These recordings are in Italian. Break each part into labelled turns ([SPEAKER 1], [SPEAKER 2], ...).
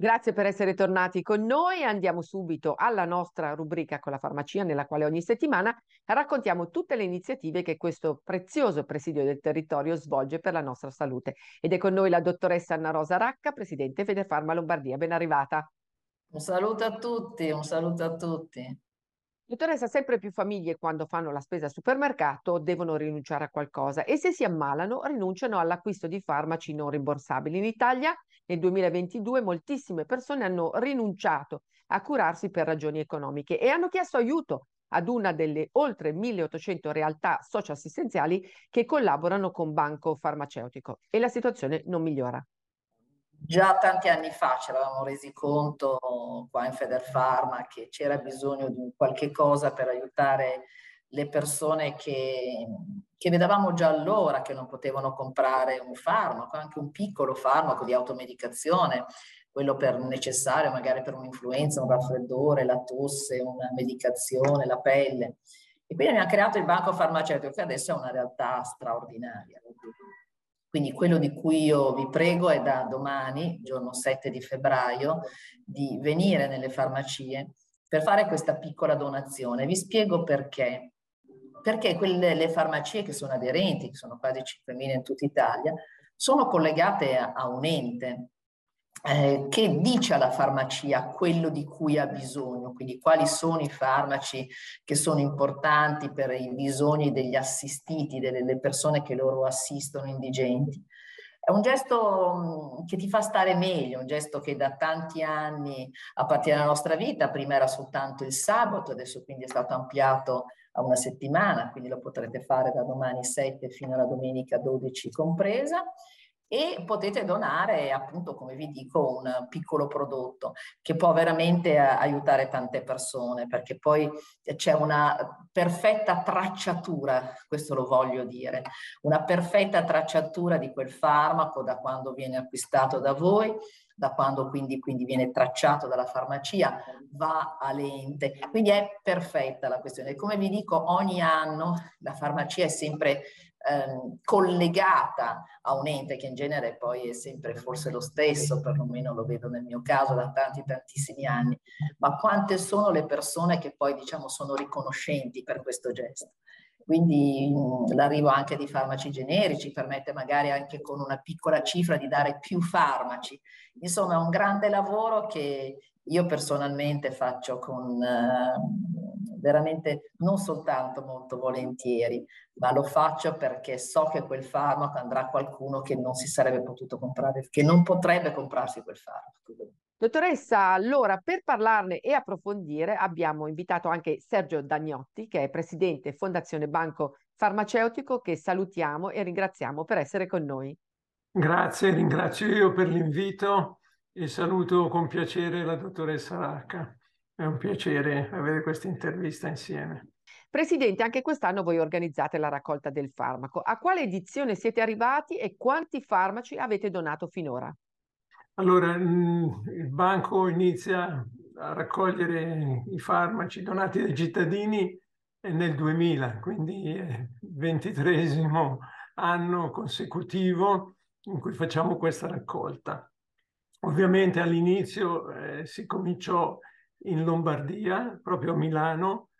[SPEAKER 1] Grazie per essere tornati con noi. Andiamo subito alla nostra rubrica con la farmacia, nella quale ogni settimana raccontiamo tutte le iniziative che questo prezioso presidio del territorio svolge per la nostra salute. Ed è con noi la dottoressa Anna Rosa Racca, presidente Federfarma Lombardia. Ben arrivata.
[SPEAKER 2] Un saluto a tutti, un saluto a tutti.
[SPEAKER 1] Dottoressa, sempre più famiglie quando fanno la spesa al supermercato devono rinunciare a qualcosa e se si ammalano rinunciano all'acquisto di farmaci non rimborsabili. In Italia nel 2022 moltissime persone hanno rinunciato a curarsi per ragioni economiche e hanno chiesto aiuto ad una delle oltre 1800 realtà socioassistenziali che collaborano con Banco Farmaceutico e la situazione non migliora.
[SPEAKER 2] Già tanti anni fa ci eravamo resi conto qua in Federfarma che c'era bisogno di qualche cosa per aiutare le persone che, che vedevamo già allora che non potevano comprare un farmaco, anche un piccolo farmaco di automedicazione, quello per necessario magari per un'influenza, un raffreddore, la tosse, una medicazione, la pelle. E quindi abbiamo creato il banco farmaceutico che adesso è una realtà straordinaria. Quindi quello di cui io vi prego è da domani, giorno 7 di febbraio, di venire nelle farmacie per fare questa piccola donazione. Vi spiego perché. Perché quelle, le farmacie che sono aderenti, che sono quasi 5.000 in tutta Italia, sono collegate a, a un ente eh, che dice alla farmacia quello di cui ha bisogno, quindi quali sono i farmaci che sono importanti per i bisogni degli assistiti, delle persone che loro assistono indigenti. È un gesto mm, che ti fa stare meglio, un gesto che da tanti anni appartiene alla nostra vita, prima era soltanto il sabato, adesso quindi è stato ampliato a una settimana, quindi lo potrete fare da domani 7 fino alla domenica 12 compresa e potete donare appunto come vi dico un piccolo prodotto che può veramente aiutare tante persone perché poi c'è una perfetta tracciatura, questo lo voglio dire, una perfetta tracciatura di quel farmaco da quando viene acquistato da voi da quando quindi, quindi, viene tracciato dalla farmacia, va all'ente. Quindi è perfetta la questione. Come vi dico, ogni anno la farmacia è sempre ehm, collegata a un ente che in genere poi è sempre forse lo stesso, perlomeno lo vedo nel mio caso da tanti tantissimi anni, ma quante sono le persone che poi diciamo sono riconoscenti per questo gesto. Quindi mh, l'arrivo anche di farmaci generici permette magari anche con una piccola cifra di dare più farmaci. Insomma, è un grande lavoro che io personalmente faccio con eh, veramente non soltanto molto volentieri, ma lo faccio perché so che quel farmaco andrà a qualcuno che non si sarebbe potuto comprare, che non potrebbe comprarsi quel farmaco.
[SPEAKER 1] Dottoressa, allora per parlarne e approfondire abbiamo invitato anche Sergio Dagnotti, che è presidente Fondazione Banco Farmaceutico, che salutiamo e ringraziamo per essere con noi.
[SPEAKER 3] Grazie, ringrazio io per l'invito e saluto con piacere la dottoressa Racca. È un piacere avere questa intervista insieme.
[SPEAKER 1] Presidente, anche quest'anno voi organizzate la raccolta del farmaco. A quale edizione siete arrivati e quanti farmaci avete donato finora?
[SPEAKER 3] Allora, mm, il banco inizia a raccogliere i farmaci donati dai cittadini nel 2000, quindi è il ventitresimo anno consecutivo in cui facciamo questa raccolta. Ovviamente all'inizio eh, si cominciò in Lombardia, proprio a Milano,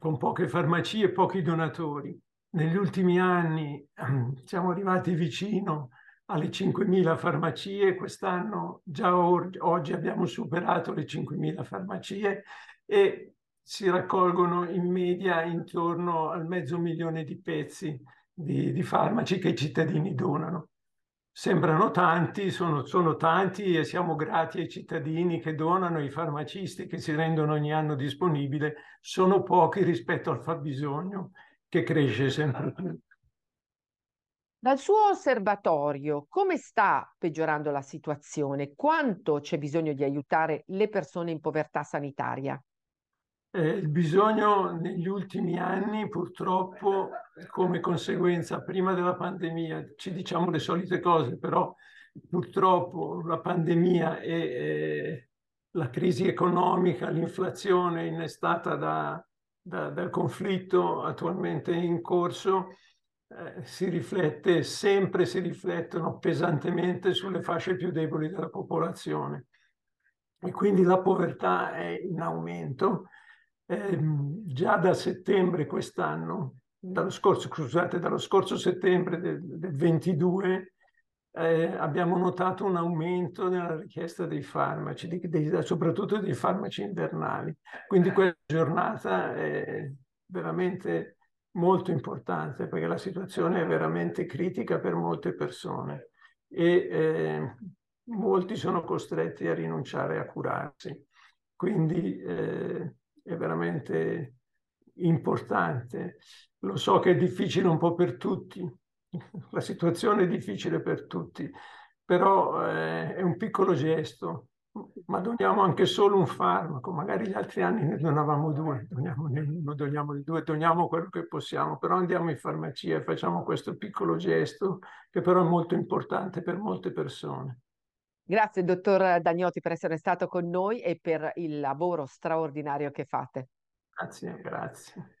[SPEAKER 3] con poche farmacie e pochi donatori. Negli ultimi anni siamo arrivati vicino alle 5.000 farmacie, quest'anno già oggi abbiamo superato le 5.000 farmacie e si raccolgono in media intorno al mezzo milione di pezzi di, di farmaci che i cittadini donano. Sembrano tanti, sono, sono, tanti e siamo grati ai cittadini che donano, ai farmacisti che si rendono ogni anno disponibile, sono pochi rispetto al fabbisogno che cresce sempre più.
[SPEAKER 1] Dal suo osservatorio, come sta peggiorando la situazione? Quanto c'è bisogno di aiutare le persone in povertà sanitaria?
[SPEAKER 3] Eh, il bisogno negli ultimi anni, purtroppo, come conseguenza prima della pandemia, ci diciamo le solite cose, però purtroppo la pandemia e eh, la crisi economica, l'inflazione innestata da, da, dal conflitto attualmente in corso, eh, si riflette, sempre si riflettono pesantemente sulle fasce più deboli della popolazione. E quindi la povertà è in aumento. Eh, già da settembre quest'anno, dallo scorso, scusate, dallo scorso settembre del, del 22, eh, abbiamo notato un aumento nella richiesta dei farmaci, di, dei, soprattutto dei farmaci invernali. Quindi quella giornata è veramente molto importante perché la situazione è veramente critica per molte persone e eh, molti sono costretti a rinunciare a curarsi. Quindi eh, è veramente importante. Lo so che è difficile un po' per tutti, la situazione è difficile per tutti, però eh, è un piccolo gesto, ma doniamo anche solo un farmaco, magari gli altri anni ne donavamo due, doniamo uno, doniamo di due, doniamo quello che possiamo, però andiamo in farmacia e facciamo questo piccolo gesto che però è molto importante per molte persone.
[SPEAKER 1] Grazie dottor Dagnotti per essere stato con noi e per il lavoro straordinario che fate.
[SPEAKER 3] Grazie, grazie.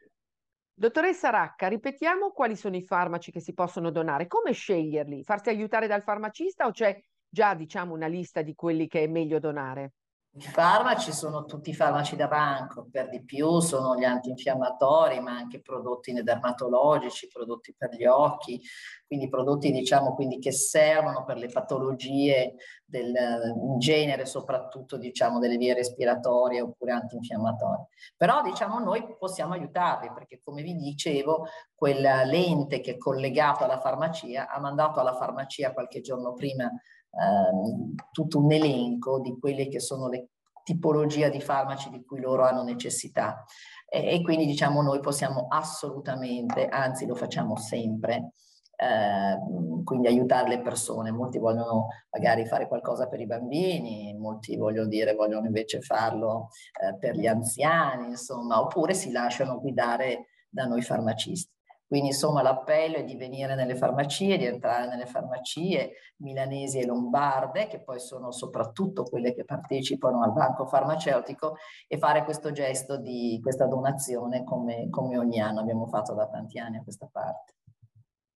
[SPEAKER 1] Dottoressa Racca, ripetiamo quali sono i farmaci che si possono donare, come sceglierli? Farsi aiutare dal farmacista o c'è già diciamo una lista di quelli che è meglio donare?
[SPEAKER 2] I farmaci sono tutti farmaci da banco, per di più sono gli antinfiammatori, ma anche prodotti dermatologici, prodotti per gli occhi, quindi prodotti diciamo quindi che servono per le patologie del, in genere, soprattutto diciamo delle vie respiratorie oppure antinfiammatorie. Però diciamo noi possiamo aiutarli perché come vi dicevo quella lente che è collegata alla farmacia ha mandato alla farmacia qualche giorno prima ehm, tutto un elenco di quelle che sono le tipologie di farmaci di cui loro hanno necessità. E, e quindi diciamo noi possiamo assolutamente, anzi lo facciamo sempre, eh, quindi aiutare le persone. Molti vogliono magari fare qualcosa per i bambini, molti vogliono dire vogliono invece farlo eh, per gli anziani, insomma, oppure si lasciano guidare da noi farmacisti. Quindi insomma l'appello è di venire nelle farmacie, di entrare nelle farmacie milanesi e lombarde, che poi sono soprattutto quelle che partecipano al banco farmaceutico, e fare questo gesto di questa donazione come, come ogni anno abbiamo fatto da tanti anni a questa parte.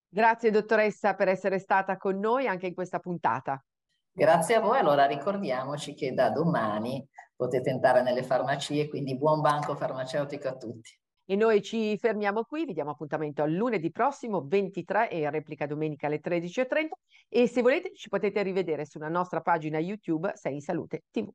[SPEAKER 1] Grazie dottoressa per essere stata con noi anche in questa puntata.
[SPEAKER 2] Grazie a voi, allora ricordiamoci che da domani potete entrare nelle farmacie, quindi buon banco farmaceutico a tutti.
[SPEAKER 1] E noi ci fermiamo qui, vi diamo appuntamento al lunedì prossimo 23 e replica domenica alle 13.30 e se volete ci potete rivedere sulla nostra pagina YouTube Sei in Salute TV.